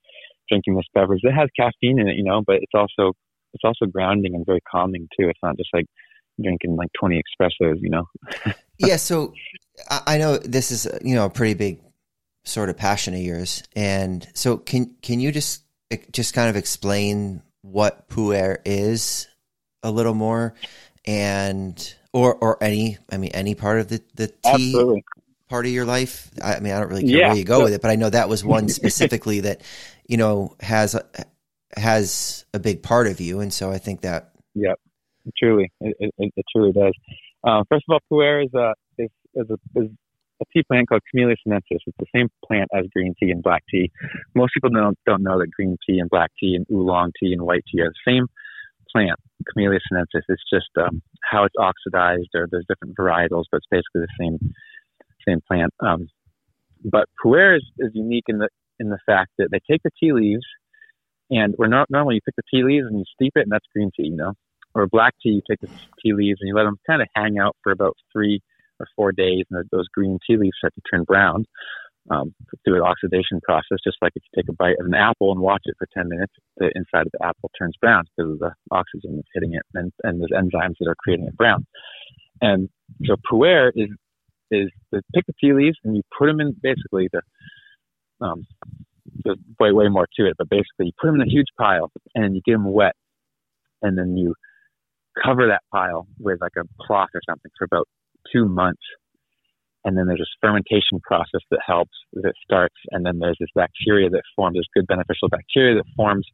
drinking this beverage that has caffeine in it, you know, but it's also it's also grounding and very calming too. It's not just like drinking like 20 espressos, you know. *laughs* yeah. So I know this is you know a pretty big sort of passion of yours, and so can can you just just kind of explain what pu'er is a little more, and or or any I mean any part of the the tea Absolutely. part of your life? I mean, I don't really care Yeah. where you go with it, but I know that was one *laughs* specifically that you know has has a big part of you, and so I think that yeah, Truly, it, it, it truly does. Um, first of all, pu'er is a is, is a is a tea plant called Camellia sinensis. It's the same plant as green tea and black tea. Most people don't don't know that green tea and black tea and oolong tea and white tea are the same plant, Camellia sinensis. It's just um, how it's oxidized, or there's different varietals, but it's basically the same same plant. Um, but pu'er is, is unique in the in the fact that they take the tea leaves, and we're not normally you pick the tea leaves and you steep it, and that's green tea, you know. Or black tea, you take the tea leaves and you let them kind of hang out for about three or four days, and those green tea leaves start to turn brown um, through an oxidation process. Just like if you take a bite of an apple and watch it for 10 minutes, the inside of the apple turns brown because of the oxygen that's hitting it and, and there's enzymes that are creating it brown. And so pu'er is is to pick the tea leaves and you put them in basically the um, there's way way more to it, but basically you put them in a huge pile and you get them wet, and then you cover that pile with like a cloth or something for about two months. And then there's this fermentation process that helps that starts, and then there's this bacteria that forms, this good beneficial bacteria that forms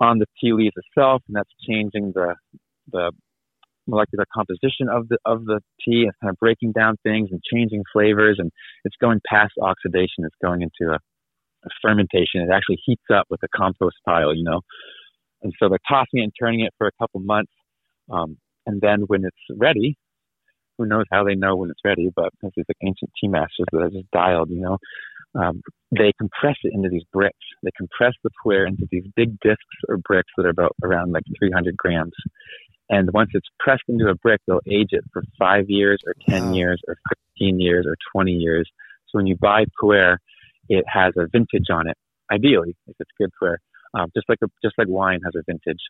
on the tea leaves itself, and that's changing the the molecular composition of the of the tea. It's kind of breaking down things and changing flavors, and it's going past oxidation. It's going into a, a fermentation. It actually heats up with a compost pile, you know. And so they're tossing it and turning it for a couple months, um, and then when it's ready, who knows how they know when it's ready? But this is like ancient tea masters that are just dialed, you know. Um, they compress it into these bricks. They compress the pu'er into these big discs or bricks that are about around like 300 grams. And once it's pressed into a brick, they'll age it for five years or 10 Wow. years or 15 years or 20 years. So when you buy pu'er, it has a vintage on it, ideally, if it's good pu'er, um, just like a, just like wine has a vintage.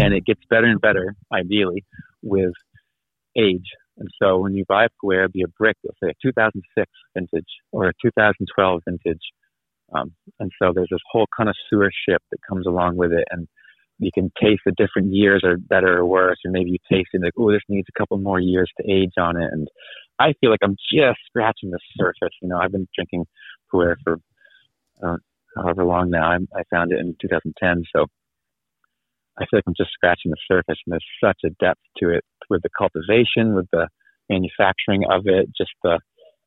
And it gets better and better, ideally, with age. And so when you buy a it'll be a brick, it'll say a 2006 vintage or a 2012 vintage. Um, and so there's this whole connoisseurship that comes along with it. And you can taste the different years are better or worse, or maybe you taste it like, oh, this needs a couple more years to age on it. And I feel like I'm just scratching the surface. You know, I've been drinking pu'er for uh, however long now. I, I found it in 2010, so I feel like I'm just scratching the surface. And there's such a depth to it with the cultivation, with the manufacturing of it, just the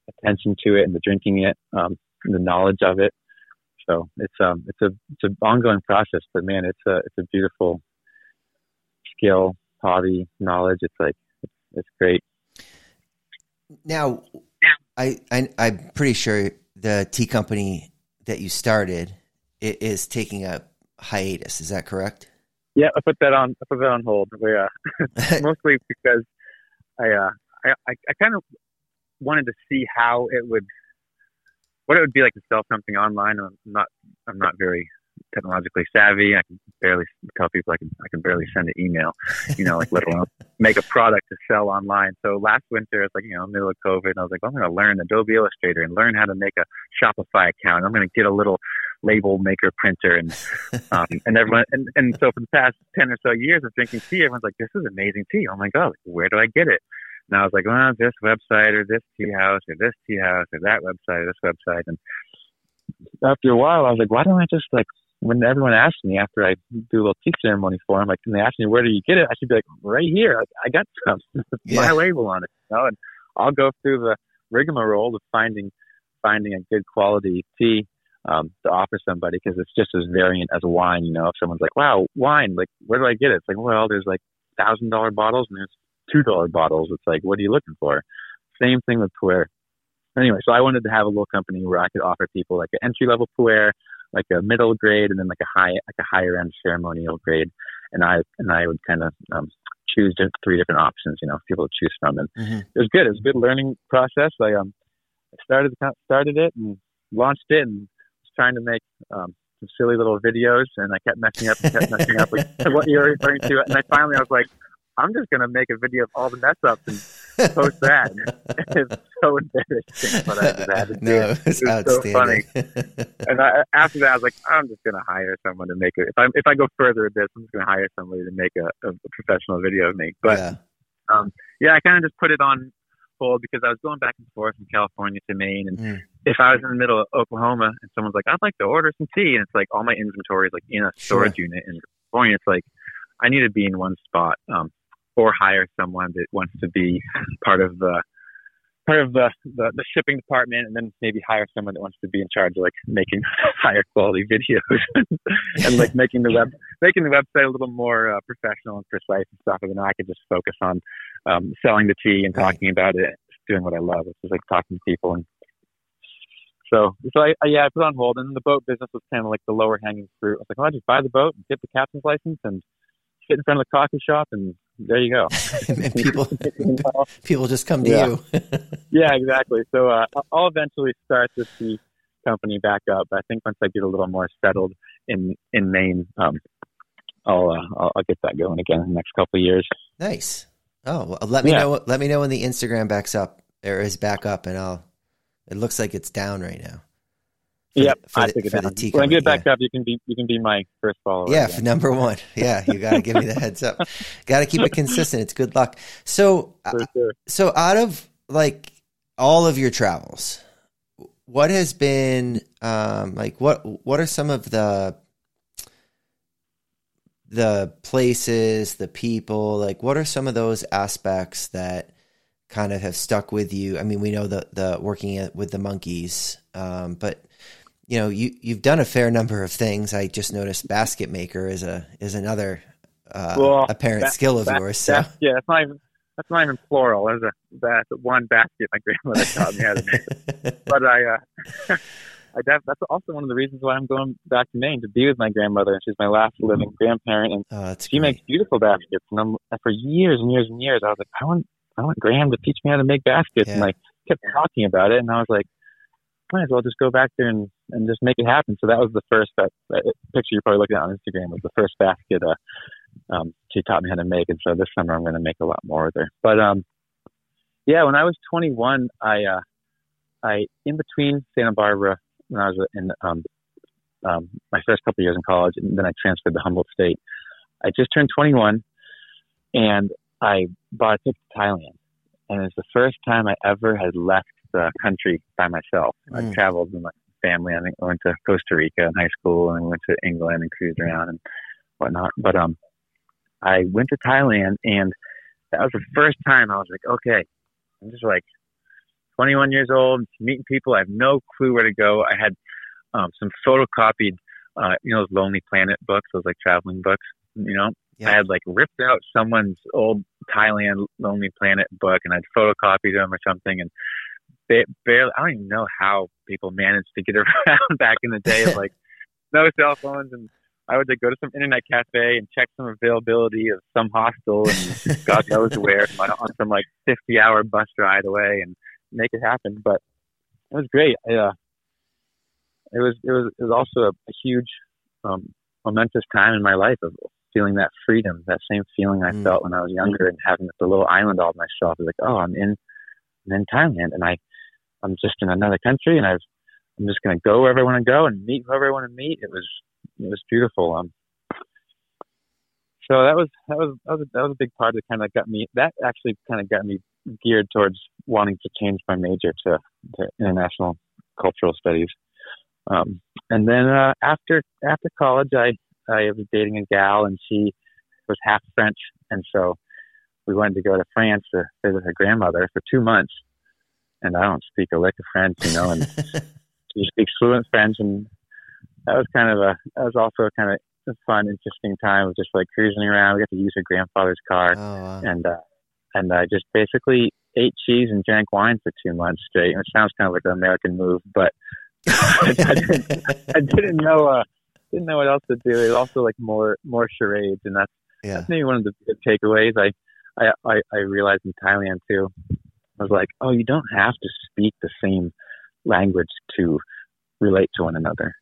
attention to it and the drinking it, um, the knowledge of it. So it's um it's a it's an ongoing process, but man, it's a it's a beautiful skill, hobby, knowledge. It's like it's, great. Now, I, I I'm pretty sure the tea company that you started is taking a hiatus. Is that correct? Yeah, I put that on. I put that on hold. We, uh, *laughs* mostly because I, uh, I, I kind of wanted to see how it would, what it would be like to sell something online. I'm not, I'm not very technologically savvy. I can barely tell people I can, I can barely send an email, you know, like let alone *laughs* make a product to sell online. So last winter, it's like, you know, middle of COVID, and I was like, I'm going to learn Adobe Illustrator and learn how to make a Shopify account. I'm going to get a little label maker printer and *laughs* um, and everyone and, and so for the past ten or so years of drinking tea, everyone's like, This is amazing tea. Oh my god, where do I get it? And I was like, Well, this website or this tea house or this tea house or that website or this website and after a while I was like, Why don't I just like when everyone asks me after I do a little tea ceremony for them, like, and they ask me where do you get it, I should be like, right here. Like, I got some, *laughs* yeah. my label on it, you know, and I'll go through the rigmarole of finding finding a good quality tea um, to offer somebody because it's just as variant as wine. You know, if someone's like, "Wow, wine! Like, where do I get it?" It's like, well, there's like thousand dollar bottles and there's two dollar bottles. It's like, what are you looking for? Same thing with pu'er. Anyway, so I wanted to have a little company where I could offer people like an entry level pu'er, like a middle grade, and then like a high, like a higher end ceremonial grade. And I and I would kind of um, choose three different options, you know, people to choose from. And mm-hmm. it was good. It was a good learning process. I um, I started started it and launched it and trying to make um, some silly little videos, and I kept messing up and kept messing up with *laughs* what you were referring to. And I finally, I was like, I'm just going to make a video of all the mess ups and post that. *laughs* it's so embarrassing, but I just had to *laughs* do no, it. It's so funny. and I, after that, I was like, I'm just going to hire someone to make it. If I if I go further with this, I'm just going to hire somebody to make a, a professional video of me. But yeah, um, yeah I kind of just put it on hold because I was going back and forth from California to Maine, and mm if I was in the middle of Oklahoma and someone's like, I'd like to order some tea, and it's like all my inventory is like in a storage sure. unit in California, it's like I need to be in one spot, um, or hire someone that wants to be part of the part of the, the, the shipping department, and then maybe hire someone that wants to be in charge of like making *laughs* higher quality videos *laughs* and like making the web making the website a little more uh, professional and precise and stuff. And then I could just focus on um, selling the tea and talking about it, doing what I love, which is like talking to people and so, so I, I, yeah, I put on hold, and the boat business was kind of like the lower hanging fruit. I was like, well, I just buy the boat, and get the captain's license, and sit in front of the coffee shop, and there you go. *laughs* and people, *laughs* people just come to yeah. you. *laughs* yeah, exactly. So uh, I'll eventually start this company back up. I think once I get a little more settled in in Maine, um, I'll, uh, I'll, I'll get that going again in the next couple of years. Nice. Oh, well, let me yeah. know. Let me know when the Instagram backs up or is back up, and I'll it looks like it's down right now. yep, the, I the, it down. When I get back yeah. up, you can be you can be my first follower. Yeah, for *laughs* number one. Yeah, you got to give me the heads up. *laughs* got to keep it consistent. It's good luck. So, uh, sure. so out of like all of your travels, what has been um, like? What what are some of the the places, the people? Like, what are some of those aspects that kind of have stuck with you? I mean, we know the the working with the monkeys, um, but you know, you you've done a fair number of things. I just noticed basket maker is a is another uh, well, apparent skill of yours. So. yeah, that's not even that's not even plural. There's a that's one basket my grandmother taught me how to make. *laughs* but I. Uh, *laughs* I def- that's also one of the reasons why I'm going back to Maine to be with my grandmother. She's my last living grandparent, and oh, she great. makes beautiful baskets. And I'm, for years and years and years, I was like, I want I want Gram to teach me how to make baskets. Yeah. And I kept talking about it, and I was like, might as well just go back there and, and just make it happen. So that was the first that, that picture you're probably looking at on Instagram was the first basket uh, um, she taught me how to make. And so this summer I'm going to make a lot more with her. But um, yeah, when I was 21, I uh, I in between Santa Barbara when I was in um, um, my first couple of years in college, and then I transferred to Humboldt State. I just turned 21, and I bought a ticket to Thailand, and it's the first time I ever had left the country by myself. Mm. I traveled with my family. I think I went to Costa Rica in high school, and went to England and cruised around and whatnot. But um, I went to Thailand, and that was the first time I was like, okay, I'm just like 21 years old, meeting people. I have no clue where to go. I had um, some photocopied, uh, you know, those Lonely Planet books, those like traveling books. You know, yeah. I had like ripped out someone's old Thailand Lonely Planet book, and I'd photocopied them or something, and they barely. I don't even know how people managed to get *laughs* around back in the day of like *laughs* no cell phones and I would like, go to some internet cafe and check some availability of some hostel and *laughs* God knows where on some like 50 hour bus ride away and make it happen. But it was great. I, uh, it was it was it was also a, a huge um, momentous time in my life of feeling that freedom, that same feeling I mm. felt when I was younger and having the little island all myself. It's like, oh, I'm in I'm in Thailand and I I'm just in another country and I've I'm just going to go wherever I want to go and meet whoever I want to meet. It was it was beautiful. Um, so that was that was that was a, that was a big part that kind of got me. That actually kind of got me geared towards wanting to change my major to, to international cultural studies. Um, and then uh, after after college, I I was dating a gal, and she was half French, and so we wanted to go to France to visit her grandmother for two months. And I don't speak a lick of French, you know, and *laughs* she speaks fluent French, and that was kind of a that was also kind of a fun, interesting time of just like cruising around. We got to use her grandfather's car, oh, wow. and uh, and I uh, just basically ate cheese and drank wine for two months straight. And it sounds kind of like an American move, but *laughs* I, didn't, I didn't know uh, didn't know what else to do. It was also like more more charades, and that's, yeah. that's maybe one of the good takeaways. I, I I I realized in Thailand too. I was like, oh, you don't have to speak the same language to relate to one another.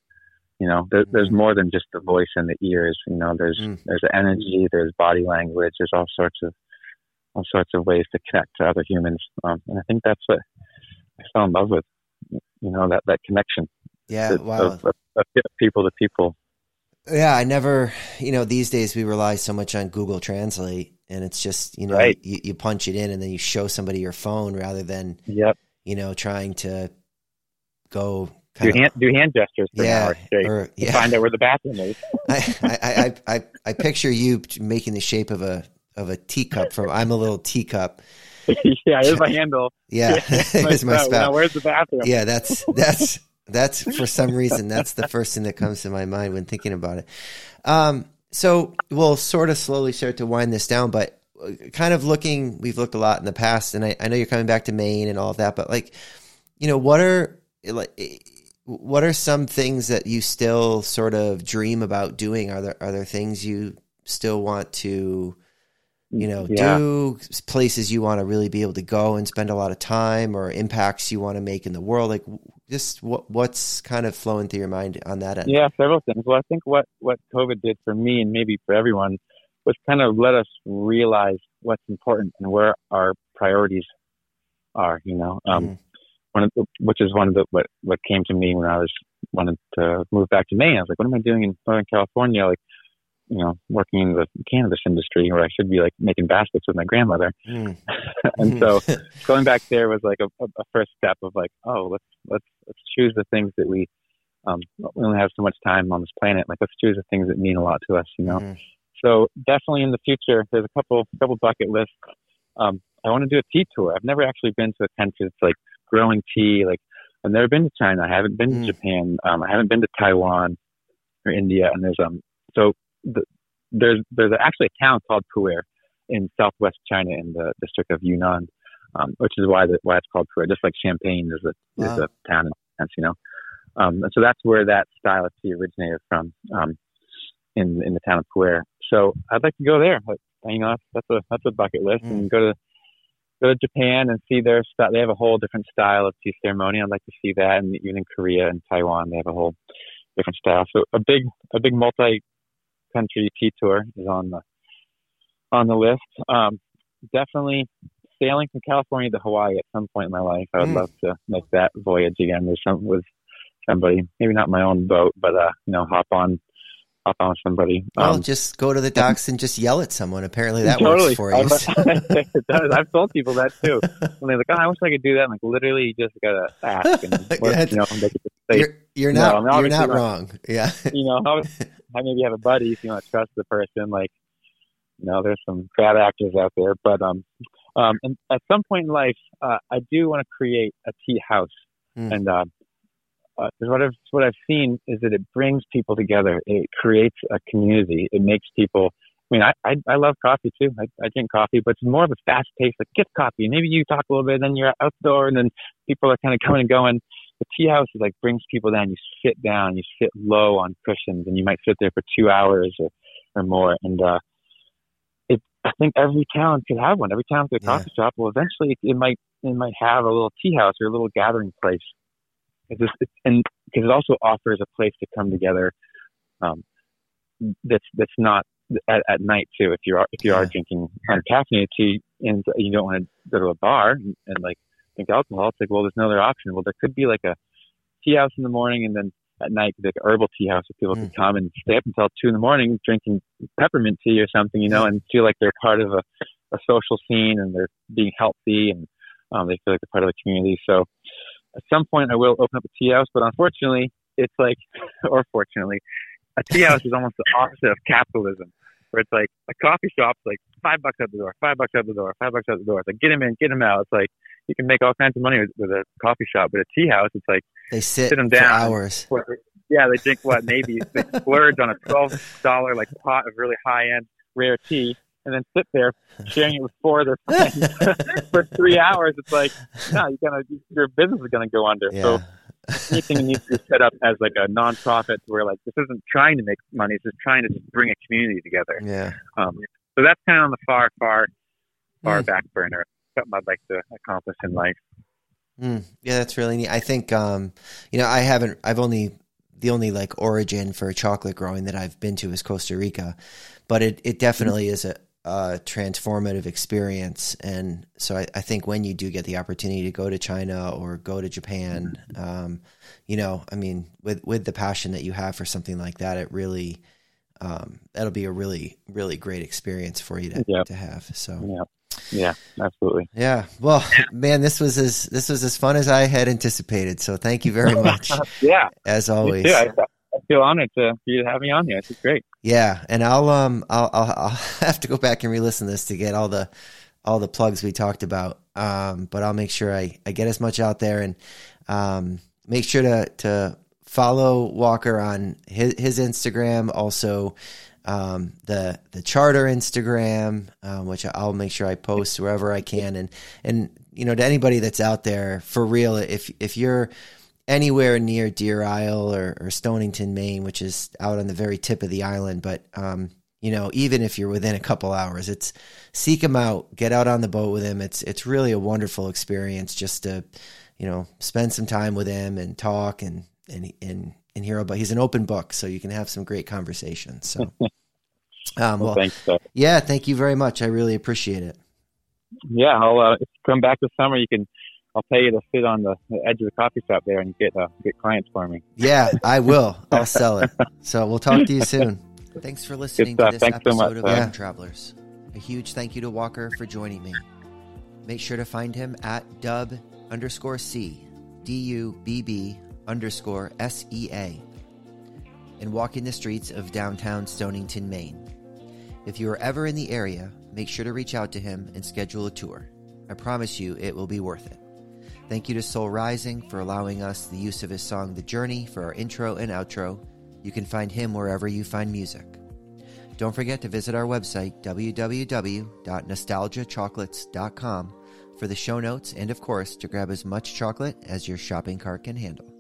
You know, there, there's mm-hmm. more than just the voice and the ears. You know, there's mm. there's energy, there's body language, there's all sorts of all sorts of ways to connect to other humans. Um, and I think that's what I fell in love with. You know, that that connection. Yeah, to, wow. Of, of people to people. Yeah, I never. You know, these days we rely so much on Google Translate, and it's just you know right. you, you punch it in and then you show somebody your phone rather than yep. you know trying to go do hand do hand gestures for yeah, or, yeah. find out where the bathroom is. *laughs* I, I, I, I, I picture you making the shape of a of a teacup from I'm a little teacup. *laughs* yeah, here's my handle. Yeah, *laughs* here's my, spout. Now, where's the bathroom? Yeah, that's that's that's for some reason that's the first thing that comes to my mind when thinking about it. Um, so we'll sort of slowly start to wind this down, but uh, kind of looking, we've looked a lot in the past, and I, I know you're coming back to Maine and all of that, but like, you know, what are like what are some things that you still sort of dream about doing? Are there are there things you still want to, you know, yeah. do places you want to really be able to go and spend a lot of time, or impacts you want to make in the world? Like, just what what's kind of flowing through your mind on that end? Yeah, several things. Well, I think what what COVID did for me and maybe for everyone was kind of let us realize what's important and where our priorities are. You know. Um, mm one of the, which is one of the what what came to me when I was wanted to move back to Maine. I was like, what am I doing in Northern California? Like, you know, working in the cannabis industry where I should be like making baskets with my grandmother. Mm. *laughs* and so *laughs* going back there was like a, a, first step of like, oh, let's let's let's choose the things that we um, we only have so much time on this planet. Like, let's choose the things that mean a lot to us. You know. Mm. So definitely in the future, there's a couple couple bucket lists. Um, I want to do a tea tour. I've never actually been to a country that's like growing tea. Like I've never been to China. I haven't been mm. to Japan. Um, I haven't been to Taiwan or India. And there's um so the, there's there's actually a town called Pu'er in southwest China in the district of Yunnan, um, which is why the, why it's called Pu'er. Just like Champagne is a wow. is a town in France, you know. Um, and so that's where that style of tea originated from, um, in in the town of Pu'er. So I'd like to go there. Like, you know, that's a that's a bucket list, mm. and go to go to Japan and see their style. They have a whole different style of tea ceremony. I'd like to see that, and even in Korea and Taiwan, they have a whole different style. So a big, a big multi-country tea tour is on the on the list. Um, definitely sailing from California to Hawaii at some point in my life. I would mm. love to make that voyage again. There's some with somebody, maybe not my own boat, but uh, you know, hop on hop on somebody. Well, um, just go to the docks and just yell at someone. Apparently, that totally. works for you. *laughs* *laughs* it does. I've told people that too. When they're like, "Oh, I wish I could do that," I'm like, literally, you just gotta ask. And *laughs* yeah, you know, say, you're, you're not. No, I mean, you're not wrong. Yeah. You know, I maybe have a buddy if you want to trust the person. Like, you know, there's some bad actors out there, but um, Um, and at some point in life, uh, I do want to create a tea house. Mm. And uh, uh, what I've what I've seen is that it brings people together. It creates a community. It makes people. I mean, I I, I love coffee too. I, I drink coffee, but it's more of a fast pace. Like get coffee. Maybe you talk a little bit, then you're outdoor, and then people are kind of coming and going. The tea house is like brings people down. You sit down, you sit low on cushions, and you might sit there for two hours or or more. And uh, it, I think every town could have one. Every town could a Yeah. coffee shop. Well, eventually it might it might have a little tea house or a little gathering place. It's just, it's, and because it also offers a place to come together. Um, that's that's not at, at night too. If you are if you are Yeah. drinking uncaffeinated tea and you don't want to go to a bar and, and like drink alcohol, it's like well, there's no other option. Well, there could be like a tea house in the morning and then at night like an herbal tea house where people Mm. can come and stay up until two in the morning drinking peppermint tea or something, you know, and feel like they're part of a, a social scene and they're being healthy and um, they feel like they're part of the community. So at some point I will open up a tea house, but unfortunately it's like, *laughs* or fortunately, a tea house is almost the opposite of capitalism, where it's like a coffee shop's like five bucks out the door, five bucks out the door, five bucks out the door. It's like get him in, get him out. It's like you can make all kinds of money with, with a coffee shop, but a tea house, it's like They sit, Sit 'em for down. hours. what, yeah, they drink what maybe they splurge on a twelve dollar like pot of really high end rare tea, and then sit there sharing it with four of their friends *laughs* for three hours. It's like no, you're gonna your business is gonna go under. So Yeah. anything needs to be set up as like a nonprofit where like this isn't trying to make money, it's just trying to just bring a community together. Yeah. Um, so that's kind of on the far, far, far Mm. back burner. Something I'd like to accomplish in life. Mm, yeah, that's really neat. I think, um, you know, I haven't, I've only, the only like origin for chocolate growing that I've been to is Costa Rica, but it, it definitely is a, a transformative experience. And so I, I think when you do get the opportunity to go to China or go to Japan, um, you know, I mean, with, with the passion that you have for something like that, it really, um, that'll be a really, really great experience for you to, Yeah. to have. So. Yeah, yeah, absolutely. Yeah. Well, *laughs* man, this was as this was as fun as I had anticipated. So thank you very much, *laughs* Yeah, as always. I, I feel honored to for you to have me on here. This is great. Yeah, and I'll um I'll, I'll I'll *laughs* have to go back and re-listen to this to get all the all the plugs we talked about. Um, but I'll make sure I I get as much out there and um make sure to to follow Walker on his his Instagram, also um the the charter Instagram, um, which I'll make sure I post wherever I can and and you know to anybody that's out there for real if if you're anywhere near Deer Isle or, or Stonington, Maine, which is out on the very tip of the island. But, um, you know, even if you're within a couple hours, it's seek him out, get out on the boat with him. It's, it's really a wonderful experience just to, you know, spend some time with him and talk and, and, and, and hear about, he's an open book, so you can have some great conversations. So, *laughs* um, Well, well, thanks. Yeah, thank you very much. I really appreciate it. yeah, I'll uh, if you come back this summer. You can. I'll pay you to sit on the, edge of the coffee shop there and get uh, get clients for me. Yeah, I *laughs* will. I'll sell it. So we'll talk to you soon. Thanks for listening to this Thanks so episode much, of Travelers. A huge thank you to Walker for joining me. Make sure to find him at dub underscore C, D U B B underscore S E A, and walking the streets of downtown Stonington, Maine. If you are ever in the area, make sure to reach out to him and schedule a tour. I promise you it will be worth it. Thank you to Soul Rising for allowing us the use of his song The Journey for our intro and outro. You can find him wherever you find music. Don't forget to visit our website, www.nostalgiachocolates.com, for the show notes and, of course, to grab as much chocolate as your shopping cart can handle.